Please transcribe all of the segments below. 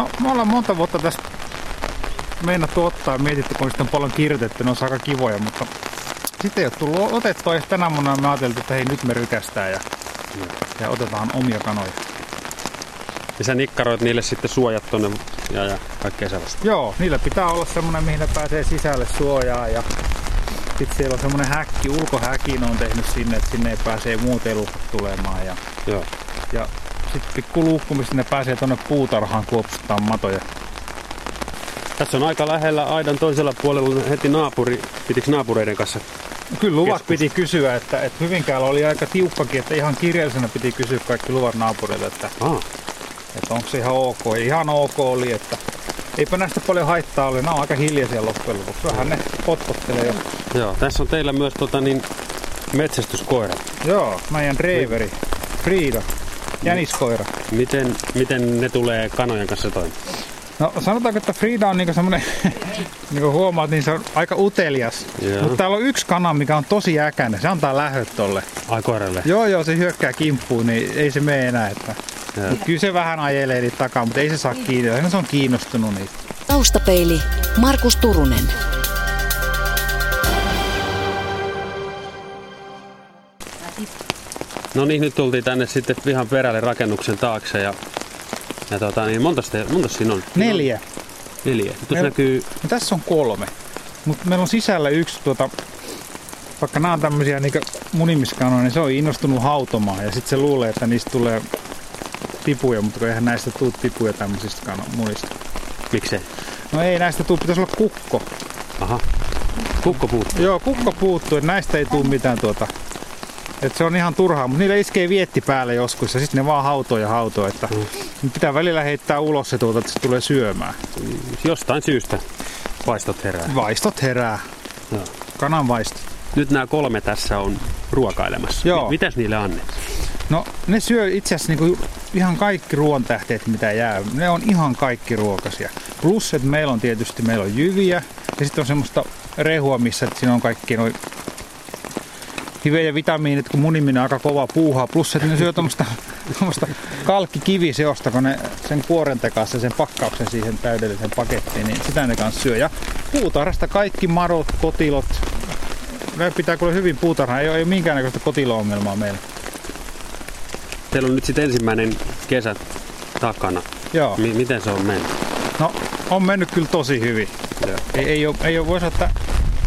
No me ollaan monta vuotta tästä meinattu ottaa ja mietitty, kun sitä on paljon kirjoitettu, ne on aika kivoja, mutta sitten ei ole tullut otettua ja tänä vuonna me ajateltiin, että hei nyt me rykästään ja, ja otetaan omia kanoja. Ja sä nikkaroit niille sitten suojat tonne ja, ja kaikkea sellaista. Joo, niillä pitää olla semmoinen, mihin ne pääsee sisälle suojaa ja sitten siellä on semmoinen häkki, ulkohäkin on tehnyt sinne, että sinne ei pääsee muut elukat tulemaan. Ja, Joo. ja sitten pikku luukku, missä ne pääsee tuonne puutarhaan kuopsuttaa matoja. Tässä on aika lähellä aidan toisella puolella heti naapuri. Pitikö naapureiden kanssa? Kyllä luvat Keskustelu. piti kysyä, että, että Hyvinkäällä oli aika tiukkakin, että ihan kirjallisena piti kysyä kaikki luvat naapureille, että, Ah, että onko se ihan ok. Ja ihan ok oli, että eipä näistä paljon haittaa ole, nämä on aika hiljaisia loppujen lopuksi. Vähän ne potkottelee jo. joo. Tässä on teillä myös tota, niin, metsästyskoira. Joo, meidän Reiveri, Frida, jäniskoira. Miten, miten ne tulee kanojen kanssa toimeen? No sanotaanko, että Frida on niinku semmonen, niinku huomaat, niin se on aika utelias. Joo. Mutta täällä on yksi kana, mikä on tosi äkäinen. Se antaa lähöt tolle. Ai koiralle. Joo, joo, se hyökkää kimppuun, niin ei se mene enää. Että. Joo. Mut kyllä se vähän ajelee niitä takaa, mutta ei se saa kiinni. Aina se on kiinnostunut niistä. Taustapeili Markus Turunen. No niin, nyt tultiin tänne sitten ihan perälle rakennuksen taakse ja, ja tota, niin monta, te, monta siinä on? Neljä. Neljä. Meillä- näkyy, No, tässä on kolme. Mutta meillä on sisällä yksi, tuota, vaikka nämä on tämmöisiä niin munimiskanoja, niin se on innostunut hautomaan. Ja sitten se luulee, että niistä tulee tipuja, mutta eihän näistä tule tipuja tämmöisistä kano- munista. miksei? No ei näistä tule, pitäisi olla kukko. Aha. Kukko puuttuu. Joo, kukko puuttuu, että näistä ei tule mitään tuota. Et se on ihan turhaa, mutta niillä iskee vietti päälle joskus ja sitten ne vaan hautoo ja hautoo. Että mm. pitää välillä heittää ulos se tuota, että se tulee syömään. Jostain syystä paistot herää. Vaistot herää. Joo. Kanan vaistot. Nyt nämä kolme tässä on ruokailemassa. Joo. Mi- Mitäs niille annet? No ne syö itse asiassa niinku ihan kaikki ruoantähteet mitä jää. Ne on ihan kaikki ruokasia. Plus että meillä on tietysti meillä on jyviä ja sitten on semmoista rehua, missä siinä on kaikki noin hive- ja vitamiinit, kun muniminen on aika kova puuhaa. Plus että ne syö tuommoista tuommoista kalkkikiviseosta, kun ne sen kuoren kanssa sen pakkauksen siihen täydelliseen pakettiin, niin sitä ne kanssa syö. Ja puutarhasta kaikki marot, kotilot, ne pitää kyllä hyvin puutarhaa, ei ole, ei ole minkäännäköistä kotilo-ongelmaa meillä. Teillä on nyt sitten ensimmäinen kesä takana. Joo. M- miten se on mennyt? No, on mennyt kyllä tosi hyvin. Joo. Ei, ei, ole, ei ole, voi sanoa, että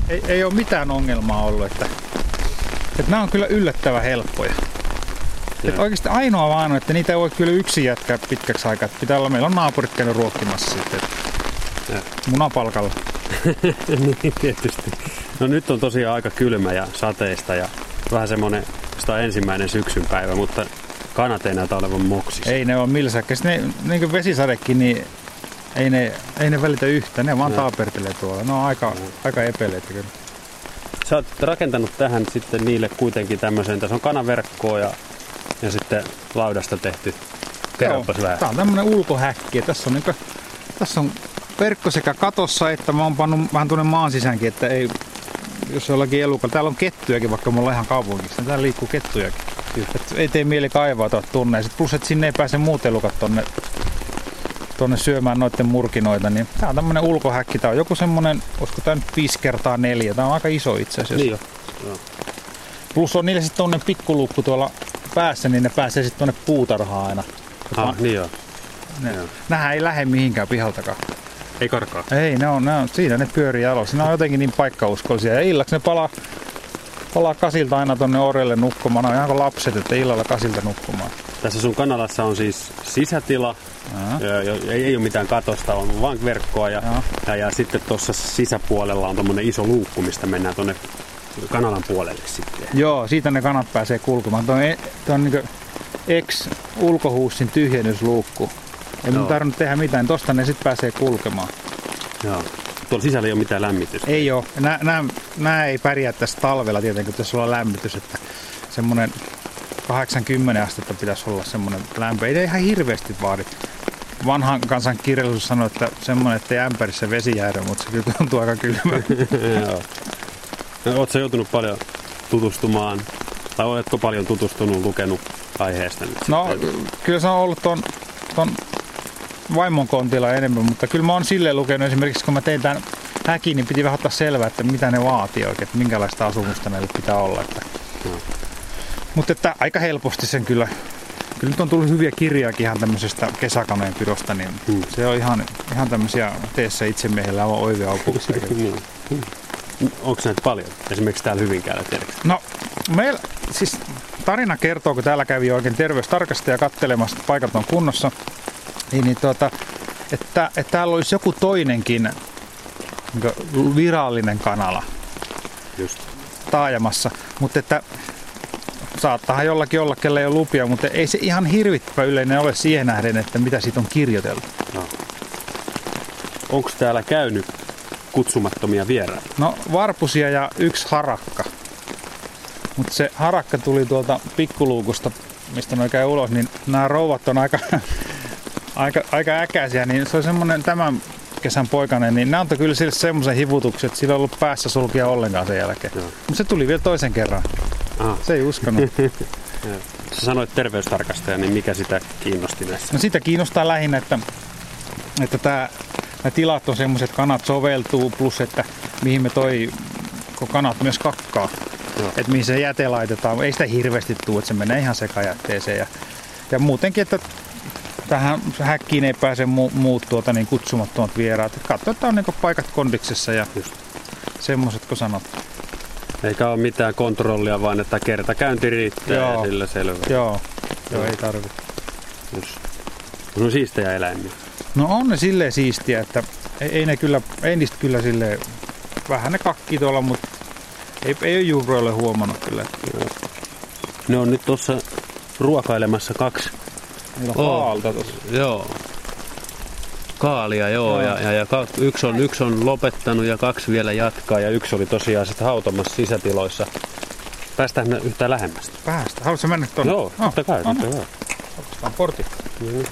ei, ei ole mitään ongelmaa ollut. Että, että nämä on kyllä yllättävän helppoja. Että Joo. oikeasti ainoa vaan on, että niitä ei voi kyllä yksin jättää pitkäksi aikaa. Että pitää olla, meillä on naapurit käynyt ruokkimassa sitten. Munapalkalla. niin, tietysti. No nyt on tosiaan aika kylmä ja sateista ja vähän semmonen sitä ensimmäinen syksyn päivä, mutta kanat ei näytä olevan moksis. Ei ne ole milsäkkä. Ne, niin kuin vesisadekin, niin ei ne, ei ne välitä yhtä. Ne vaan Joo. taapertelee tuolla. Ne on aika, aika epeleitä kyllä. Sä oot rakentanut tähän sitten niille kuitenkin tämmöisen, tässä on kanaverkkoa ja, ja sitten laudasta tehty. Kerropas vähän. Tämä on tämmönen ulkohäkki. ja Tässä on, niinku, tässä on verkko sekä katossa, että mä oon pannut vähän tuonne maan sisäänkin, että ei, jos jollakin elukalla. Täällä on kettujakin, vaikka me ollaan ihan kaupungissa. niin Täällä liikkuu kettujakin. Et ei tee mieli kaivautua tuonne. Plus, että sinne ei pääse muut elukat tonne, tonne syömään noiden murkinoita. Niin tää on tämmönen ulkohäkki. Tää on joku semmonen, olisiko tää nyt 5 kertaa 4. Tää on aika iso itse asiassa. Niin jo. Plus on niillä sitten tuonne pikkulukku tuolla päässä, niin ne pääsee sitten tuonne puutarhaan aina. Ah, niin joo. Ne, Joo. nähän ei lähde mihinkään pihaltakaan. Ei karkaa. Ei, ne on, ne on, siinä ne pyörii jalossa. Ne on jotenkin niin paikkauskollisia. Ja illaksi ne palaa, palaa kasilta aina tonne orelle nukkumaan. On ihan kuin lapset, että illalla kasilta nukkumaan. Tässä sun kanalassa on siis sisätila, Aha. ei, ei ole mitään katosta, on vaan verkkoa ja, ja, ja sitten tuossa sisäpuolella on tommonen iso luukku, mistä mennään tonne kanalan puolelle sitten. Joo, siitä ne kanat pääsee kulkemaan. Tuo on, e- tuo on niin ex-ulkohuussin tyhjennysluukku. Ei mun tarvinnut tehdä mitään. Tosta ne sitten pääsee kulkemaan. Joo. Tuolla sisällä ei ole mitään lämmitystä. Ei nää, nää ei pärjää tässä talvella tietenkin, kun tässä on lämmitys, että semmonen 80 astetta pitäisi olla semmoinen lämpö. Ei ihan hirveästi vaadi. Vanhan kansan kirjallisuus sanoi, että semmoinen, ettei ämpärissä vesi jäädä, mutta se kyllä tuntuu aika kylmä. No, Oletko joutunut paljon tutustumaan, tai oletko paljon tutustunut, lukenut aiheesta nyt? No, sitten? kyllä se on ollut ton, ton vaimon kontilla enemmän, mutta kyllä mä oon silleen lukenut esimerkiksi, kun mä tein tämän häkin, niin piti vähän ottaa selvää, että mitä ne vaatii oikein, että minkälaista asumusta näille pitää olla. Että. No. Mutta että aika helposti sen kyllä, kyllä nyt on tullut hyviä kirjaakin ihan tämmöisestä kesäkanojen pidosta, niin Hmm. se on ihan, ihan tämmöisiä teessä itsemiehellä on oivia opuksia. Niin. Onko näitä paljon? Esimerkiksi täällä Hyvinkäällä, tiedätkö? No, meillä siis tarina kertoo, kun täällä kävi oikein terveystarkastaja katselemassa, että paikat on kunnossa, niin, niin tuota, että, että täällä olisi joku toinenkin niin virallinen kanala Just. taajamassa, mutta että saattahan jollakin olla, kelle ei ole lupia, mutta ei se ihan hirvittävä yleinen ole siihen nähden, että mitä siitä on kirjoiteltu. No. Onko täällä käynyt kutsumattomia vieraita? No varpusia ja yksi harakka. Mutta se harakka tuli tuolta pikkuluukusta, mistä ne käy ulos, niin nämä rouvat on aika, aika, aika äkäisiä, niin se on semmoinen tämän kesän poikainen, niin nämä antoi kyllä sille semmoisen hivutuksen, että sillä ei ollut päässä sulkia ollenkaan sen jälkeen. Joo. Mutta se tuli vielä toisen kerran. Aha. Se ei uskonut. Sä sanoit terveystarkastaja, niin mikä sitä kiinnosti näissä? No sitä kiinnostaa lähinnä, että, että tää, nämä tilat on semmoiset, kanat soveltuu, plus että mihin me toi, kun kanat myös kakkaa. Joo. Että mihin se jäte laitetaan. Ei sitä hirveästi tule, että se menee ihan sekajätteeseen. Ja, ja muutenkin, että tähän häkkiin ei pääse mu, muut tuota, niin kutsumattomat vieraat. Et Katso, että on niin paikat kondiksessa ja Just. semmoiset, kun sanot. Eikä ole mitään kontrollia, vaan että kertakäynti riittää Joo. ja sillä selvä. Joo, joo ei tarvi. Just. No siistejä eläimiä. No on ne silleen siistiä, että ei, ei ne kyllä, ei niistä kyllä silleen, vähän ne kakkii tuolla, mutta ei, ei ole juuroille huomannut kyllä. Että Ne on nyt tuossa ruokailemassa kaksi. Niillä on Oo. haalta tuossa. Joo. Kaalia, joo. Joo. Ja, ja, ja ka- yksi, on, yksi on lopettanut ja kaksi vielä jatkaa. Ja yksi oli tosiaan sitten hautomassa sisätiloissa. Päästään me yhtään lähemmästä. Päästä. Haluatko mennä tuonne? Joo, totta kai. no, Totta kai. Otetaan portit. Niin.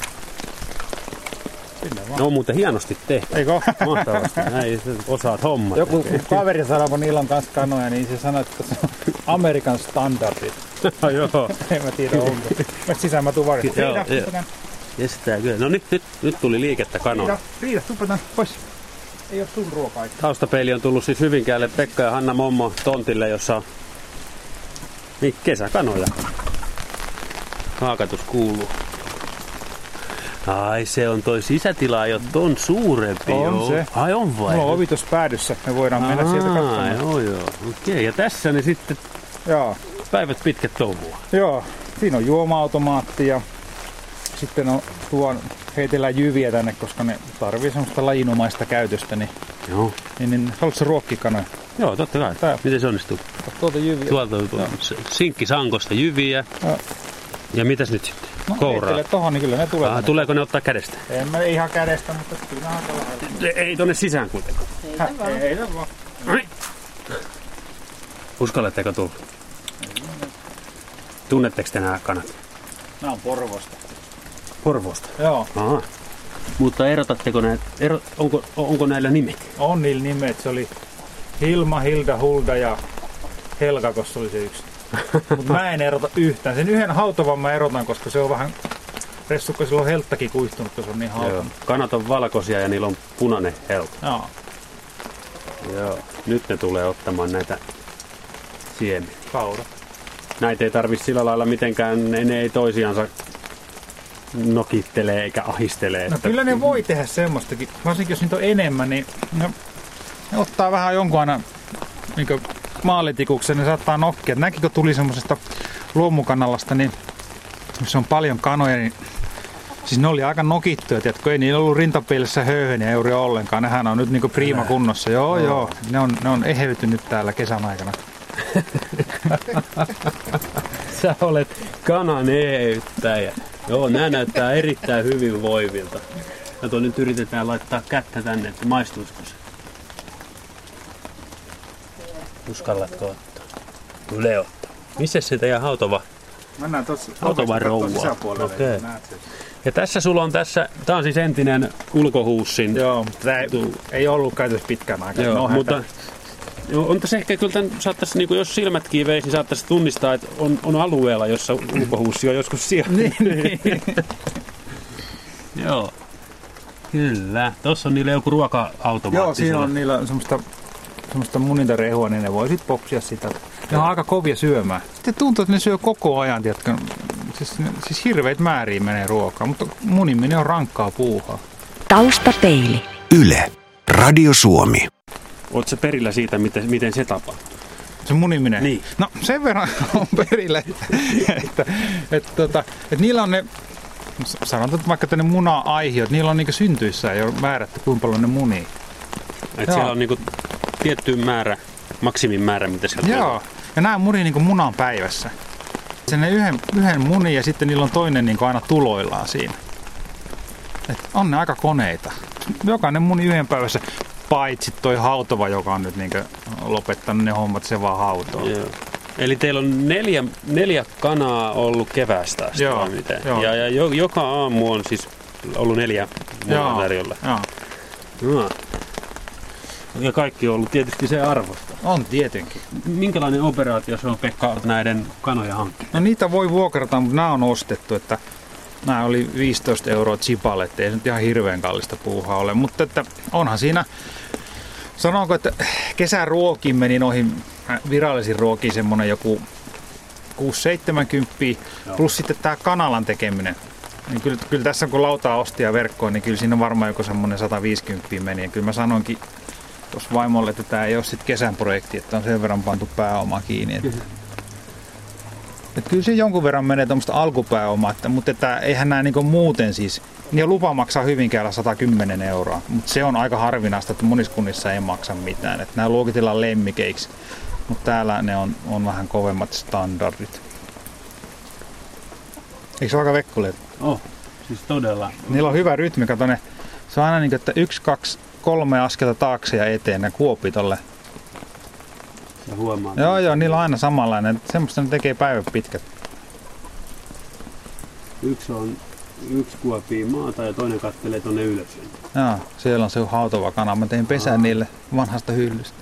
Sinne vaan. On muuten hienosti tehty. Eikö? Mahtavasti. Näin osaat hommat. Joku kaveri sanoi, kun niillä on kanssa kanoja, niin se sanoi, että se on Amerikan standardit. Joo. En mä tiedä onko. Mä sisään mä tuun varjoon. Joo, Riida, joo. Kestää kyllä. No nyt, nyt, nyt tuli liikettä kanoa. Riida, Riida, tupetan pois. Ei oo sun ruokaa. Taustapeili on tullut siis Hyvinkäälle Pekka ja Hanna Mommo tontille, jossa on niin, kesäkanoja. Haakatus kuuluu. Ai se on toi sisätila jo ton suurempi. On joo. se. Ai on vai? On ovi tuossa päädyssä. Me voidaan mennä sieltä Aa, katsomaan. Joo joo. Okei ja tässä ne sitten Joo. Päivät pitkät touhua. Joo. Siinä on juoma-automaatti ja sitten on tuon heitellään jyviä tänne, koska ne tarvii semmoista lajinomaista käytöstä. Niin, Joo. niin, niin haluatko ruokkikanoja? Joo, totta kai. Tää. Miten se onnistuu? Tuolta jyviä. Tuolta on tuo sinkki sankosta jyviä. Joo. Ja mitäs nyt sitten? No, Kouraa. tohon, niin kyllä ne tulee. Ah, tuleeko ne ottaa kädestä? En mä ihan kädestä, mutta kyllä on tuolla lähellä. Ei tonne sisään kuitenkaan. Häh, Ei se vaan. Uskallatteko tulla? Tunnetteko te nämä kanat? Nää on Porvosta. Porvosta. Joo, Aha. Mutta erotatteko näitä, ero, onko, onko näillä nimet? on niillä nimet. Se oli Hilma, Hilda, Hulda ja Helga, koska se oli se yksi. Mutta mä en erota yhtään. Sen yhden hautovan mä erotan, koska se on vähän ressukka silloin helttakin kuihtunut, kun se on niin hautunut. Kanat on valkoisia ja niillä on punainen helta. Joo. Joo. Nyt ne tulee ottamaan näitä siemiä. Kaura. Näitä ei tarvi sillä lailla mitenkään, ne, ne ei toisiansa nokittele eikä ahistele. No kyllä ne voi tehdä semmoistakin. Varsinkin jos niitä on enemmän, niin no, ne ottaa vähän jonkun aina niin maalitikuksen, ne saattaa nokkia. Näkikö tuli semmoisesta luomukanalasta, niin missä on paljon kanoja, niin siis ne oli aika nokittuja, tiedätkö? Ei niillä ollut rintapielessä höyheniä juuri ollenkaan. Nehän on nyt niinku prima kunnossa. Joo, joo. Ne on, ne on eheytynyt täällä kesän aikana. Sä olet kanan eheyttäjä. Joo, nämä näyttää erittäin hyvin voivilta. Kato, nyt yritetään laittaa kättä tänne, että maistuisiko se. Uskallatko ottaa? Yle ottaa. Missä se teidän hautova? Mennään tuossa Auto vai rouva? Okei. Ja tässä sulla on tässä, tää on siis entinen ulkohuussin. Joo, tämä ei, ei ollut käytössä pitkään aikaa. Joo, No, mutta on tässä ehkä kyllä tämän, saattaisi, niin jos silmät kiiveisi, niin saattaisi tunnistaa, että on, on alueella, jossa ulkohuussi on joskus siellä. Niin, niin. Joo. Kyllä. Tuossa on niillä joku ruoka-automaatti. Joo, siinä siellä. on niillä semmoista, semmoista muninta rehua, niin ne voi sitten popsia sitä. Ne on aika kovia syömään. Sitten tuntuu, että ne syö koko ajan, tiedätkö, siis, siis hirveät määriä menee ruokaa, mutta muniminen on rankkaa puuhaa. Taustapeili. Yle. Radio Suomi. Oletko perillä siitä, miten, miten se tapahtuu? Se muniminen? Niin. No sen verran on perillä, että, että, että, että, että niillä on ne, sanotaan että vaikka tänne muna-aihiot, niillä on niinku syntyissään jo määrätty, kuinka paljon ne munii. Et Joo. siellä on niinku tietty määrä, maksimin määrä, mitä sieltä Joo, ja nämä munii niinku munan päivässä. Sen ne yhden, yhden muni ja sitten niillä on toinen niinku aina tuloillaan siinä. Et on ne aika koneita. Jokainen muni yhden päivässä, paitsi toi hautova, joka on nyt niinku lopettanut ne hommat, se vaan hautoo. Joo. Eli teillä on neljä, neljä kanaa ollut keväästä asti Joo, miten? joo. Ja, ja jo, joka aamu on siis ollut neljä munaa tarjolla. joo. Ja kaikki on ollut tietysti se arvosta. On tietenkin. Minkälainen operaatio se on Pekka näiden kanojen hankki? No niitä voi vuokrata, mutta nämä on ostettu, että nämä oli 15 euroa chipalle, ettei se nyt ihan hirveän kallista puuhaa ole. Mutta että onhan siinä, sanonko, että kesän ruokiin meni noihin äh, virallisiin ruokiin semmonen joku 6-70 plus sitten tämä kanalan tekeminen. Niin kyllä, kyllä tässä kun lautaa ostia verkkoon, niin kyllä siinä varmaan joku semmoinen 150 meni. Ja kyllä mä sanoinkin tuossa vaimolle, että tämä ei ole sitten kesän projekti, että on sen verran pantu pääoma kiinni. Että et kyllä se jonkun verran menee tuommoista alkupääomaa, että, mutta että eihän nämä niinku muuten siis, ja lupa maksaa Hyvinkäällä 110 euroa, mutta se on aika harvinaista, että monissa kunnissa ei maksa mitään. Että nämä luokitellaan lemmikeiksi, mutta täällä ne on, on vähän kovemmat standardit. Eikö se ole aika vekkuleet? Oh, siis todella. Niillä on hyvä rytmi, kato ne. Se on aina niin kuin, että yksi, kaksi, kolme askelta taakse ja eteen ne kuopi tolle. Ja huomaa. Joo, joo, niillä on aina samanlainen. Semmoista ne tekee päivän pitkät. Yksi on yksi kuopii maata ja toinen kattelee tonne ylös. Joo, siellä on se hautova kana. Mä tein pesän niille vanhasta hyllystä.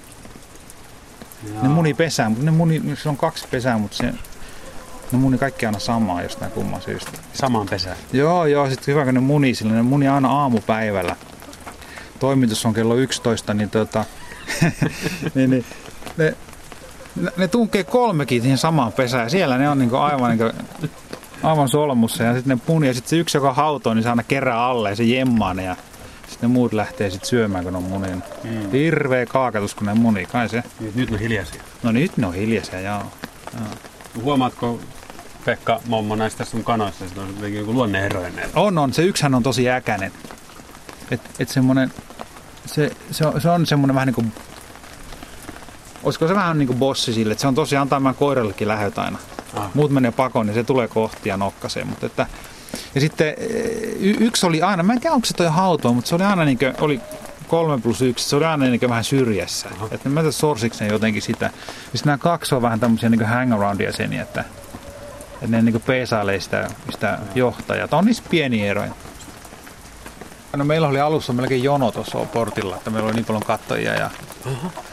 Jaa. Ne muni pesää, mutta ne muni, se on kaksi pesää, mutta se, ne muni kaikki aina samaa jostain kumman syystä. Samaan pesään. Joo, joo, sitten hyvä kun ne muni sillä, ne muni aina aamupäivällä. Toimitus on kello 11, niin tota, niin, niin, ne, ne, ne tunkee kolmekin siihen samaan pesään. Ja siellä ne on niinku aivan, niinku, aivan solmussa. Ja sitten ne puni ja sitten se yksi, joka hautoo, niin se aina kerää alle ja se jemmaa ne. Ja sitten ne muut lähtee sitten syömään, kun ne on munin. Mm. Hirveä kaakatus, kun ne muni. Kai se. Nyt, nyt on hiljaisia. No nyt ne on hiljaisia, joo. Huomaatko Pekka Mommo näistä sun kanoista, että on jotenkin joku luonneeroinen ero? On, on. Se yksihän on tosi äkäinen. Et, et semmonen, se, se, on, se on semmonen vähän niinku, olisiko se vähän niinku bossi sille, että se on tosiaan antaa meidän koirallekin lähöt aina. Ah. Muut menee pakoon, niin se tulee kohti ja nokkasee. Mutta että, ja sitten y- yksi oli aina, mä en tiedä onko se toi hautoa, mutta se oli aina niinku, oli kolme plus yksi, se oli aina niinku vähän syrjässä. Että mä en tiedä sorsiksi ne jotenkin sitä. Ja sitten nämä kaksi on vähän tämmöisiä niinku hang-around jäseniä, että, että ne niinku peesailee sitä, sitä johtajaa. On niissä pieniä eroja. No meillä oli alussa melkein jono tuossa portilla, että meillä oli niin paljon kattojia. Ja...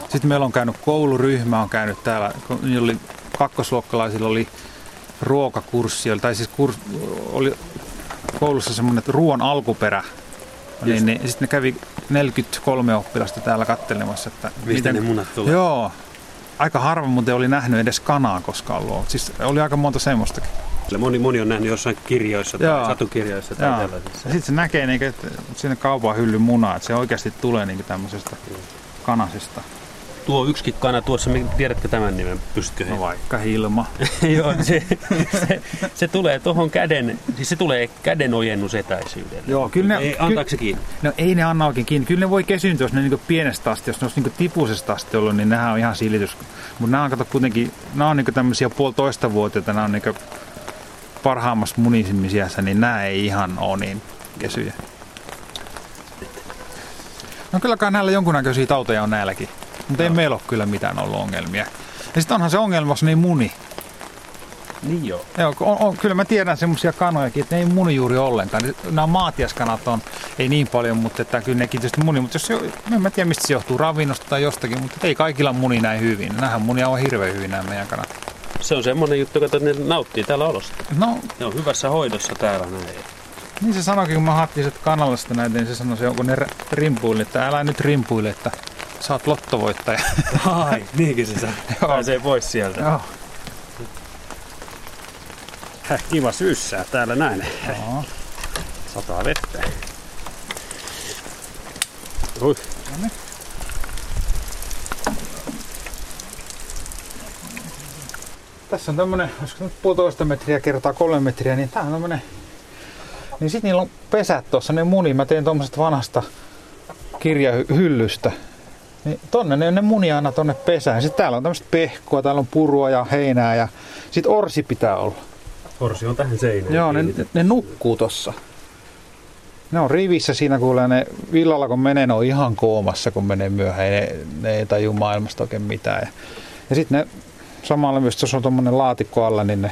Sitten meillä on käynyt kouluryhmä, on käynyt täällä, oli kakkosluokkalaisilla oli ruokakurssi, tai siis kurs, oli koulussa semmoinen että ruoan alkuperä. Niin, niin, sitten ne kävi 43 oppilasta täällä kattelemassa, että Mistä ne munat tulee? Joo, aika harva muuten oli nähnyt edes kanaa koskaan ollut. Siis oli aika monta semmoistakin. Moni, moni on nähnyt jossain kirjoissa tai Joo. satukirjoissa tai Joo. tällaisissa. Sitten se näkee niin, että sinne kaupan hyllyn munaa, että se oikeasti tulee niin tämmöisestä kanasesta. Tuo yksikin kana tuossa, tiedätkö tämän nimen? Pystytkö No vaikka Hilma. Joo, se, se, se, tulee tuohon käden, siis se tulee käden ojennusetäisyydelle. Joo, kyllä ne, Ei, antaako se kiinni? no ei ne anna oikein kiinni. Kyllä ne voi kesyyntyä, jos ne niin pienestä asti, jos ne olisi niin tipusesta asti ollut, niin nehän on ihan silitys. Mutta nämä on kato kuitenkin, nämä on niin tämmöisiä puolitoista vuotiaita, nämä on niin parhaimmassa munisimmisiässä, niin nämä ei ihan ole niin kesyjä. No kyllä kai näillä jonkunnäköisiä tauteja on näilläkin. Mutta ei meillä ole kyllä mitään ollut ongelmia. Ja sitten onhan se ongelma, jos ne ei muni. Niin joo. Joo, on, on, kyllä mä tiedän semmoisia kanojakin, että ne ei muni juuri ollenkaan. Nämä maatiaskanat on, ei niin paljon, mutta että kyllä nekin tietysti muni. Mutta jos, jo- en mä tiedä mistä se johtuu, ravinnosta tai jostakin, mutta ei kaikilla muni näin hyvin. Nämähän muni on hirveän hyvin nämä meidän kanat. Se on semmoinen juttu, että ne nauttii täällä olosta. No, Ne on hyvässä hoidossa täällä näin. Niin se sanoikin, kun mä haettiin sieltä kanalasta näitä, niin se sanoi, kun ne r- rimpuili, että älä nyt rimpuile, että sä oot lottovoittaja. Ai, niinkin se saa. Joo. Pääsee pois sieltä. Joo. Häh, kiva syssää täällä näin. Joo. Sataa vettä. Ui. Noniin. Tässä on tämmönen, olisiko nyt puolitoista metriä kertaa kolme metriä, niin tää on tämmönen... Niin sit niillä on pesät tossa, ne muni. Mä tein tommosesta vanhasta kirjahyllystä. Niin tonne ne, ne muni aina tonne pesään. Sitten täällä on tämmöistä pehkua, täällä on purua ja heinää ja sit orsi pitää olla. Orsi on tähän seinään. Joo, ne, kiinnitetty. ne nukkuu tossa. Ne on rivissä siinä, kuulee ne villalla kun menee, ne on ihan koomassa, kun menee myöhään. Ne, ne ei taju maailmasta oikein mitään. Ja, ja sitten ne samalla myös, jos on tuommoinen laatikko alla, niin ne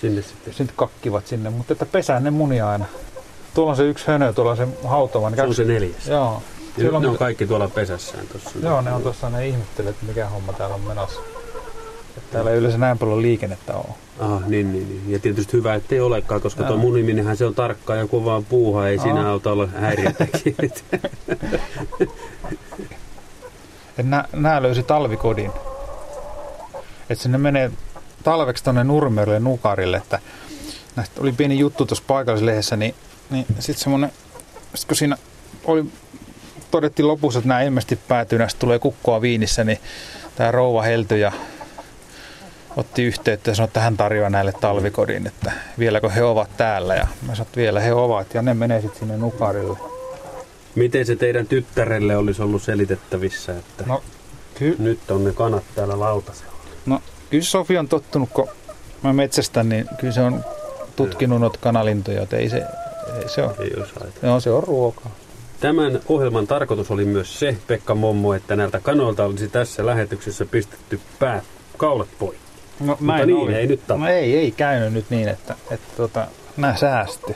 Sinne sitten. sitten kakkivat sinne. Mutta että pesään ne munia aina. Tuolla on se yksi hönö, tuolla on se hautoma. Niin Se on se neljäs. Joo. Siellä ne on, on kaikki tuolla pesässään tuossa. joo, ne on tuossa, ne ihmettelee, että mikä homma täällä on menossa. Että täällä ei yleensä näin paljon liikennettä ole. Ah, niin, niin, niin. Ja tietysti hyvä, ettei olekaan, koska tuo muniminenhän se on tarkkaa ja kun vaan puuhaa, ei siinä Joo. auta olla häiriötekijöitä. Et nää, nää löysi talvikodin. Että sinne menee talveksi tonne Nurmerille Nukarille, että näistä oli pieni juttu tuossa paikallislehdessä, niin, niin sitten semmonen, sit kun siinä oli, todettiin lopussa, että nämä ilmeisesti päätyy, näistä tulee kukkoa viinissä, niin tämä rouva Helty ja otti yhteyttä ja sanoi, että hän tarjoaa näille talvikodin, että vieläkö he ovat täällä. Ja mä sanoin, että vielä he ovat ja ne menee sitten sinne Nukarille. Miten se teidän tyttärelle olisi ollut selitettävissä, että No, ky- nyt on ne kanat täällä lautasella? No kyllä Sofi on tottunut, kun mä metsästän, niin kyllä se on tutkinut noita kanalintuja, joten ei se, ei se on. Ei haittaa. Joo, se on ruokaa. Tämän ohjelman tarkoitus oli myös se, Pekka Mommo, että näiltä kanoilta olisi tässä lähetyksessä pistetty pää, kaulat poikki. No, Mutta niin ei nyt. No ei, ei käynyt nyt niin, että, että tota, nää säästy.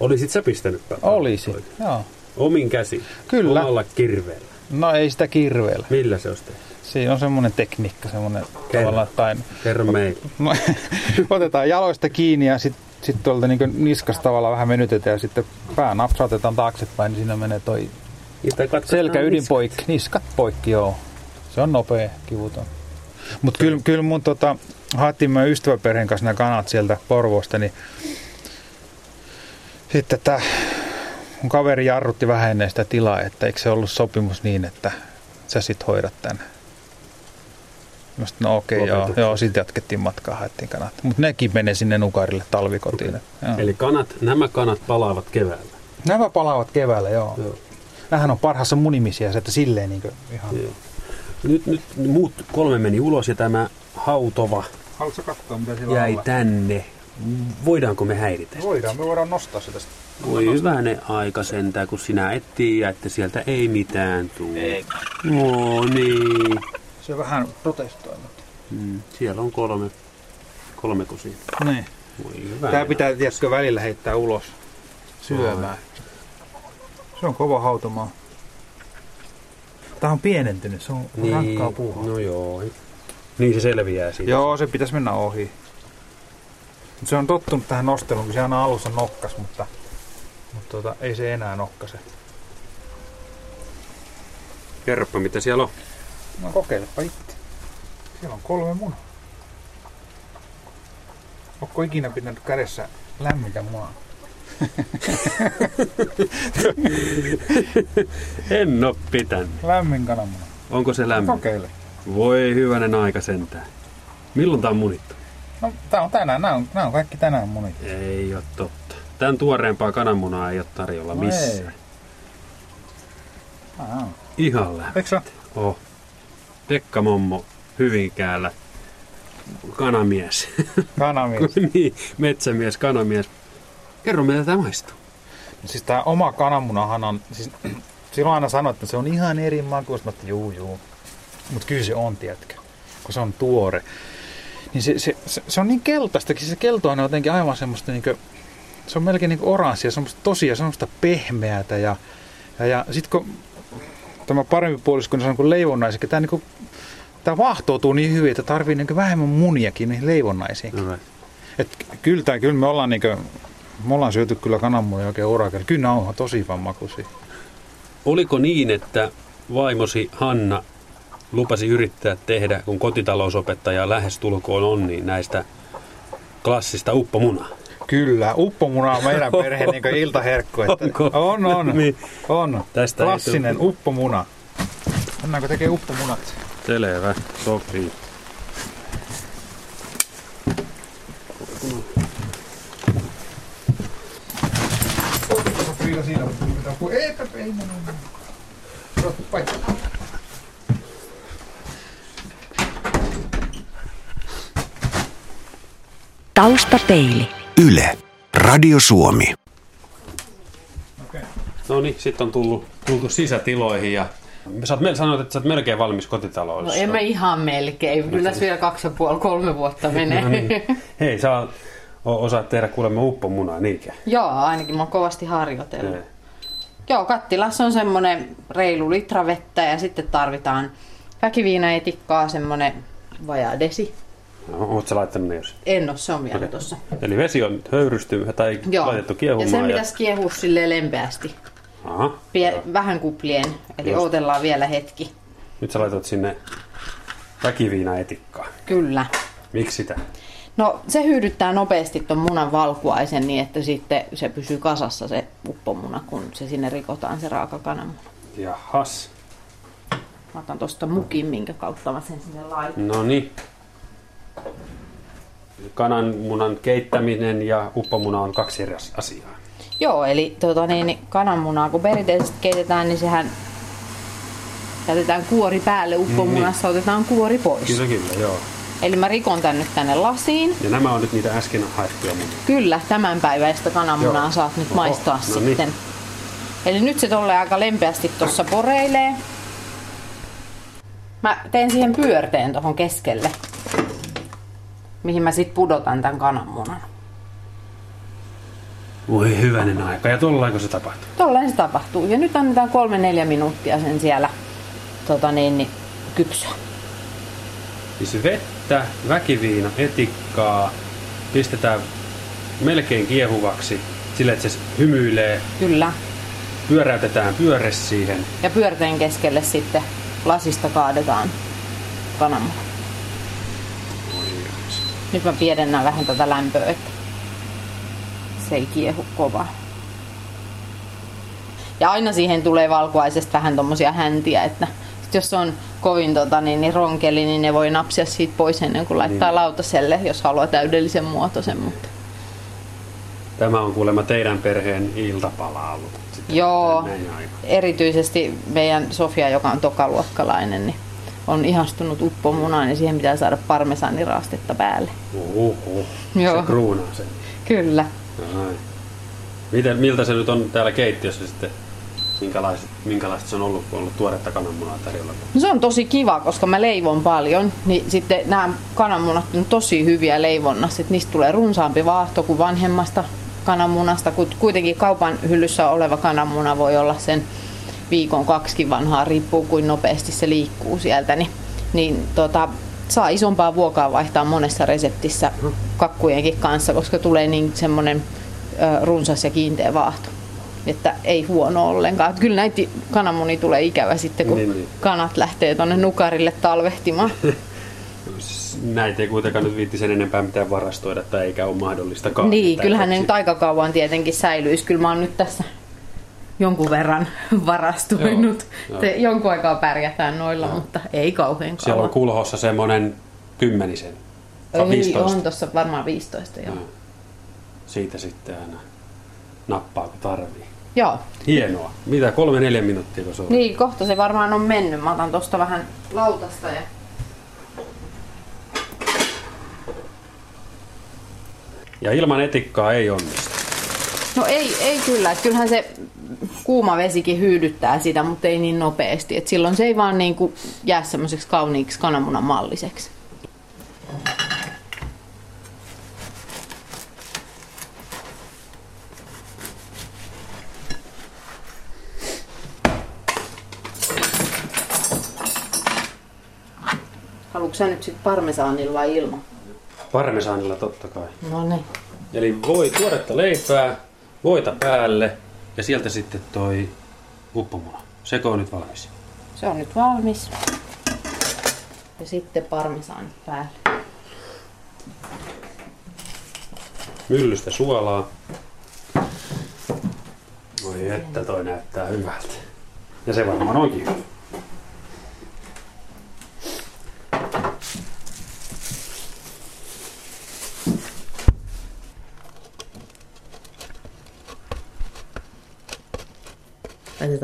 Olisit sä pistänyt pää? Olisi, joo. Omin käsi? Kyllä. Omalla kirveellä? No ei sitä kirveellä. Millä se olisi tehty? Siinä on semmoinen tekniikka, semmoinen Kerro. tavallaan, tai Kerro meille. no, otetaan jaloista kiinni ja sitten sit tuolta niin niskasta tavallaan vähän venytetään ja sitten pää napsautetaan taaksepäin, niin siinä menee toi Selkä ydin niskaan. poikki, niskat poikki, joo. Se on nopea, kivuton. Mutta kyllä, kyllä mun tota, haettiin mä ystäväperheen kanssa nämä kanat sieltä Porvoosta, niin sitten tämä mun kaveri jarrutti vähän ennen sitä tilaa, että eikö se ollut sopimus niin, että sä sit hoidat tän. Mä sanoin, no okei, okay, joo, joo, sitten jatkettiin matkaa, haettiin kanat. Mutta nekin menee sinne Nukarille talvikotiin. Joo. Eli kanat, nämä kanat palaavat keväällä. Nämä palaavat keväällä, joo. Joo. Nämähän on parhaassa munimisia, että silleen niin ihan... Joo. Nyt, nyt muut kolme meni ulos ja tämä hautova Haluatko katsoa, mitä siellä jäi alla? tänne. Voidaanko me häiritä? Voidaan, me voidaan nostaa sitä. tästä. Voi hyvänen aika sentään, kun sinä et tiedä, että sieltä ei mitään tule. No niin. Se vähän protestoi, mutta... Mm, siellä on kolme, kolme kusia. Niin. Tää pitää, tiedätkö, välillä heittää ulos syömään. Se on kova hautamaa. Tää on pienentynyt, se on niin. rankkaa puuhaa. no joo. Niin se selviää siitä. Joo, se pitäisi mennä ohi. Mut se on tottunut tähän nosteluun, kun se aina alussa nokkas, mutta, mutta tota, ei se enää nokkase. Kerropa, mitä siellä on. No kokeilepa itse. Siellä on kolme munaa. Onko ikinä pitänyt kädessä lämmintä munaa? En oo pitänyt. Lämmin kananmuna. Onko se lämmin? Kokeile. Voi hyvänen aika sentään. Milloin tää on munittu? No, tää on tänään, nämä on, nämä on kaikki tänään munit. Ei ole totta. Tän tuoreempaa kananmunaa ei ole tarjolla No missään. Aa, Ihan lämmin. eikö se? Oh. Pekka Mommo Hyvinkäällä. Kanamies. Kanamies. niin, metsämies, kanamies. Kerro, mitä tämä maistuu. siis tää oma kananmunahan on, siis silloin aina sanoi, että se on ihan eri makuista, mutta juu juu. Mut kyllä se on, tiedätkö, kun se on tuore. Niin se, se, se, se on niin keltaistakin, se keltoinen on jotenkin aivan semmoista niinkö, se on melkein niinku oranssia, semmoista tosia, semmoista pehmeätä ja, ja, ja sit kun tämä parempi puolisko, niin on kuin leivonnaiset, tämä niinku, Tämä vahtoutuu niin hyvin, että tarvii niinku vähemmän muniakin niihin leivonnaisiin. Alright. Et kyllä, tää, kyllä me ollaan niinku Me ollaan syöty kyllä kananmunia oikein urakel. Kyllä nämä on tosi vaan makuisia. Oliko niin, että vaimosi Hanna lupasi yrittää tehdä, kun kotitalousopettaja lähestulkoon on, niin näistä klassista uppomunaa? Kyllä, uppomuna on meidän perheen niin iltaherkku. Että Onko? On, on. Niin. on. Tästä Klassinen uppomuna. Annaanko tekee uppomunat? Selvä, sopii. Siinä, ei. Paikka. Taustapeili. Yle. Radio Suomi. Okei. No niin, sitten on tullut, tultu sisätiloihin ja sä oot, sanoit, että sä oot melkein valmis kotitaloudessa. No en mä ihan melkein. Kyllä se vielä kaksi ja puoli, kolme vuotta menee. No niin. Hei, sä osaat tehdä kuulemma uppomunaa, niinkö? Joo, ainakin mä oon kovasti harjoitellut. Ei. Joo, kattilassa on semmonen reilu litra vettä ja sitten tarvitaan väkiviinaetikkaa, semmonen vajaa desi. No, oot sä laittanut ne jos? En oo, se on vielä Okei. tossa. Eli vesi on höyrystynyt tai Joo. laitettu ja kiehumaan. sen pitäisi kiehua lempeästi. Aha. Pie- vähän kuplien, eli Just. odotellaan vielä hetki. Nyt sä laitat sinne väkiviinaetikkaa. Kyllä. Miksi sitä? No se hyydyttää nopeasti ton munan valkuaisen niin, että sitten se pysyy kasassa se uppomuna, kun se sinne rikotaan se raaka kananmuna. Jahas. Mä otan tosta mukin, minkä kautta mä sen sinne laitan. No niin. Kananmunan keittäminen ja uppomuna on kaksi eri as- asiaa. Joo, eli tota, niin, kananmunaa kun perinteisesti keitetään, niin sehän jätetään kuori päälle, uppomunassa otetaan kuori pois. Kyllä, kyllä, joo. Eli mä rikon tän nyt tänne lasiin. Ja nämä on nyt niitä äsken haettuja munia. Kyllä, tämän päiväistä kananmunaa Joo. saat nyt Oho, maistaa no sitten. niin. Eli nyt se tolleen aika lempeästi tuossa poreilee. Mä teen siihen pyörteen tuohon keskelle, mihin mä sit pudotan tämän kananmunan. Voi hyvänen aika. Ja tollainko se tapahtuu? Tolleen se tapahtuu. Ja nyt annetaan kolme neljä minuuttia sen siellä tota niin, niin, kypsyä. Siis vettä, väkiviina, etikkaa, pistetään melkein kiehuvaksi sillä, että se hymyilee, Kyllä. pyöräytetään pyöre siihen. Ja pyörteen keskelle sitten lasista kaadetaan kananmuna. Nyt mä pienennän vähän tätä lämpöä, että se ei kiehu kovaa. Ja aina siihen tulee valkuaisesta vähän tommosia häntiä, että sit jos on kovin tota, niin, niin ronkeli, niin ne voi napsia siitä pois ennen kuin laittaa Niin. lautaselle, jos haluaa täydellisen muotoisen. Mutta... Tämä on kuulemma teidän perheen iltapala ollut. Sitten Joo, erityisesti meidän Sofia, joka on tokaluokkalainen, niin on ihastunut uppomunaan ja siihen pitää saada parmesaniraastetta päälle. Uhuhu. Joo. Se kruunaa sen. Kyllä. Ai. Miten, miltä se nyt on täällä keittiössä sitten? Minkälaiset, minkälaista se on ollut, kun on ollut tuoretta kananmunaa tarjolla? No se on tosi kiva, koska mä leivon paljon, niin sitten nämä kananmunat on tosi hyviä leivonnassa, että niistä tulee runsaampi vaahto kuin vanhemmasta kananmunasta, kun kuitenkin kaupan hyllyssä oleva kananmuna voi olla sen viikon kaksikin vanhaa, riippuu kuin nopeasti se liikkuu sieltä, niin, niin tota, saa isompaa vuokaa vaihtaa monessa reseptissä kakkujenkin kanssa, koska tulee niin semmoinen runsas ja kiinteä vaahto. Että ei huono ollenkaan. Että Kyllä näitä kananmuni tulee ikävä sitten, kun Niin, niin. kanat lähtee tuonne nukarille talvehtimaan. Näitä ei kuitenkaan nyt viitti sen enempää mitään varastoida tai eikä ole mahdollista niin, kyllähän ne nyt aika kauan tietenkin säilyisi. Kyllä mä oon nyt tässä jonkun verran varastoinut. Joo, Te, jonkun aikaa pärjätään noilla, mutta ei kauhean Siellä on kauan. kulhossa semmoinen kymmenisen. Ei, 15. on tuossa varmaan 15, joo. Joo. Siitä sitten aina nappaa kun tarvii. Joo. Hienoa. Mitä, kolme neljä minuuttia se on? Niin, kohta se varmaan on mennyt. Mä otan tosta vähän lautasta ja Ja ilman etikkaa ei onnistu. No ei, ei kyllä. Kyllähän se kuuma vesikin hyydyttää sitä, mutta ei niin nopeasti. Et silloin se ei vaan niin kuin jää semmoiseksi kauniiksi kananmunan malliseksi. Haluatko sä nyt sitten parmesaanilla vai ilman? Parmesaanilla totta kai. No niin. Eli voi tuoretta leipää, voita päälle ja sieltä sitten toi uppomuna. Seko on nyt valmis. Se on nyt valmis. Ja sitten parmesaani päälle. Myllystä suolaa. Voi että toi näyttää hyvältä. Ja se varmaan onkin hyvä.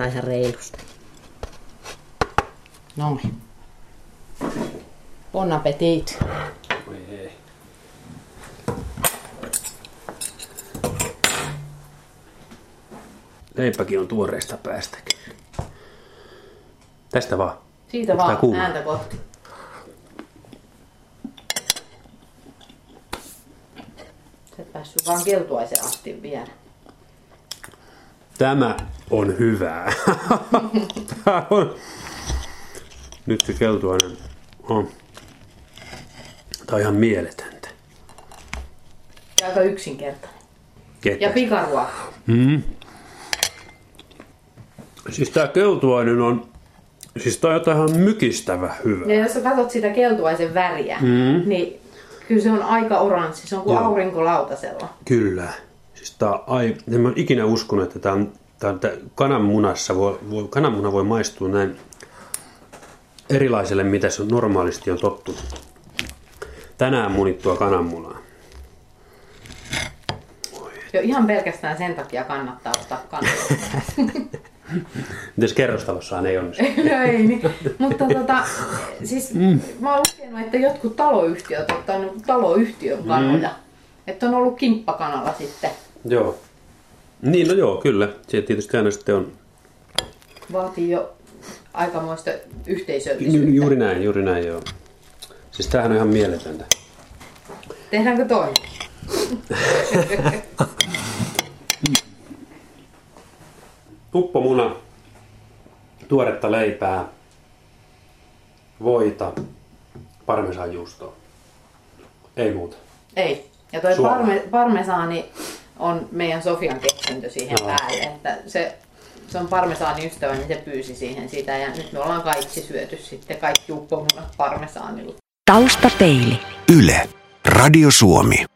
Laitetaan ihan reilusti. Noin. Bon appetit. Leipäkin on tuoreesta päästä. Tästä vaan. Siitä tää vaan kuuma? ääntä kohti. Sä et päässyt vaan keltuaisen asti vielä. Tämä on hyvää. Tää on. Nyt se keltuainen on. Tämä on ihan mieletöntä. Ja aika yksinkertainen. Ketä? Ja pikaruoka. Mm. Siis tää keltuainen on, siis tää on jotain ihan mykistävä hyvä. Ja jos sä katsot sitä keltuaisen väriä, mm. niin kyllä se on aika oranssi. Se on kuin Joo. aurinko lautasella. Kyllä. Siis tää ai... En mä ikinä uskonut, että tää on tää kananmunassa voi, voi, kananmuna voi maistua näin erilaiselle, mitä se normaalisti on tottunut. Tänään munittua kananmunaa. Jo ihan pelkästään sen takia kannattaa ottaa kantaa. Mites kerrostalossaan ei onnistu? no ei niin. Mutta tota, siis mm. mä oon lukenut, että jotkut taloyhtiöt ottaa taloyhtiön kanoja. Mm. Että on ollut kimppakanalla sitten. Joo. Niin, no joo, kyllä. Se tietysti aina sitten on Vaatii jo aikamoista Ju- yhteisöllisyyttä. juuri näin, juuri näin, joo. Siis tämähän on ihan mieletöntä. Tehdäänkö toinen? Tuppomuna, tuoretta leipää, voita, parmesanjuustoa. Ei muuta. Ei. Ja toi parme, parmesaani on meidän Sofian keksintö siihen Joo. päälle. Että se, se on parmesaani ystävä, niin se pyysi siihen sitä. Ja nyt me ollaan kaikki syöty sitten kaikki uppomunat parmesaanilla. Taustapeili. Yle. Radio Suomi.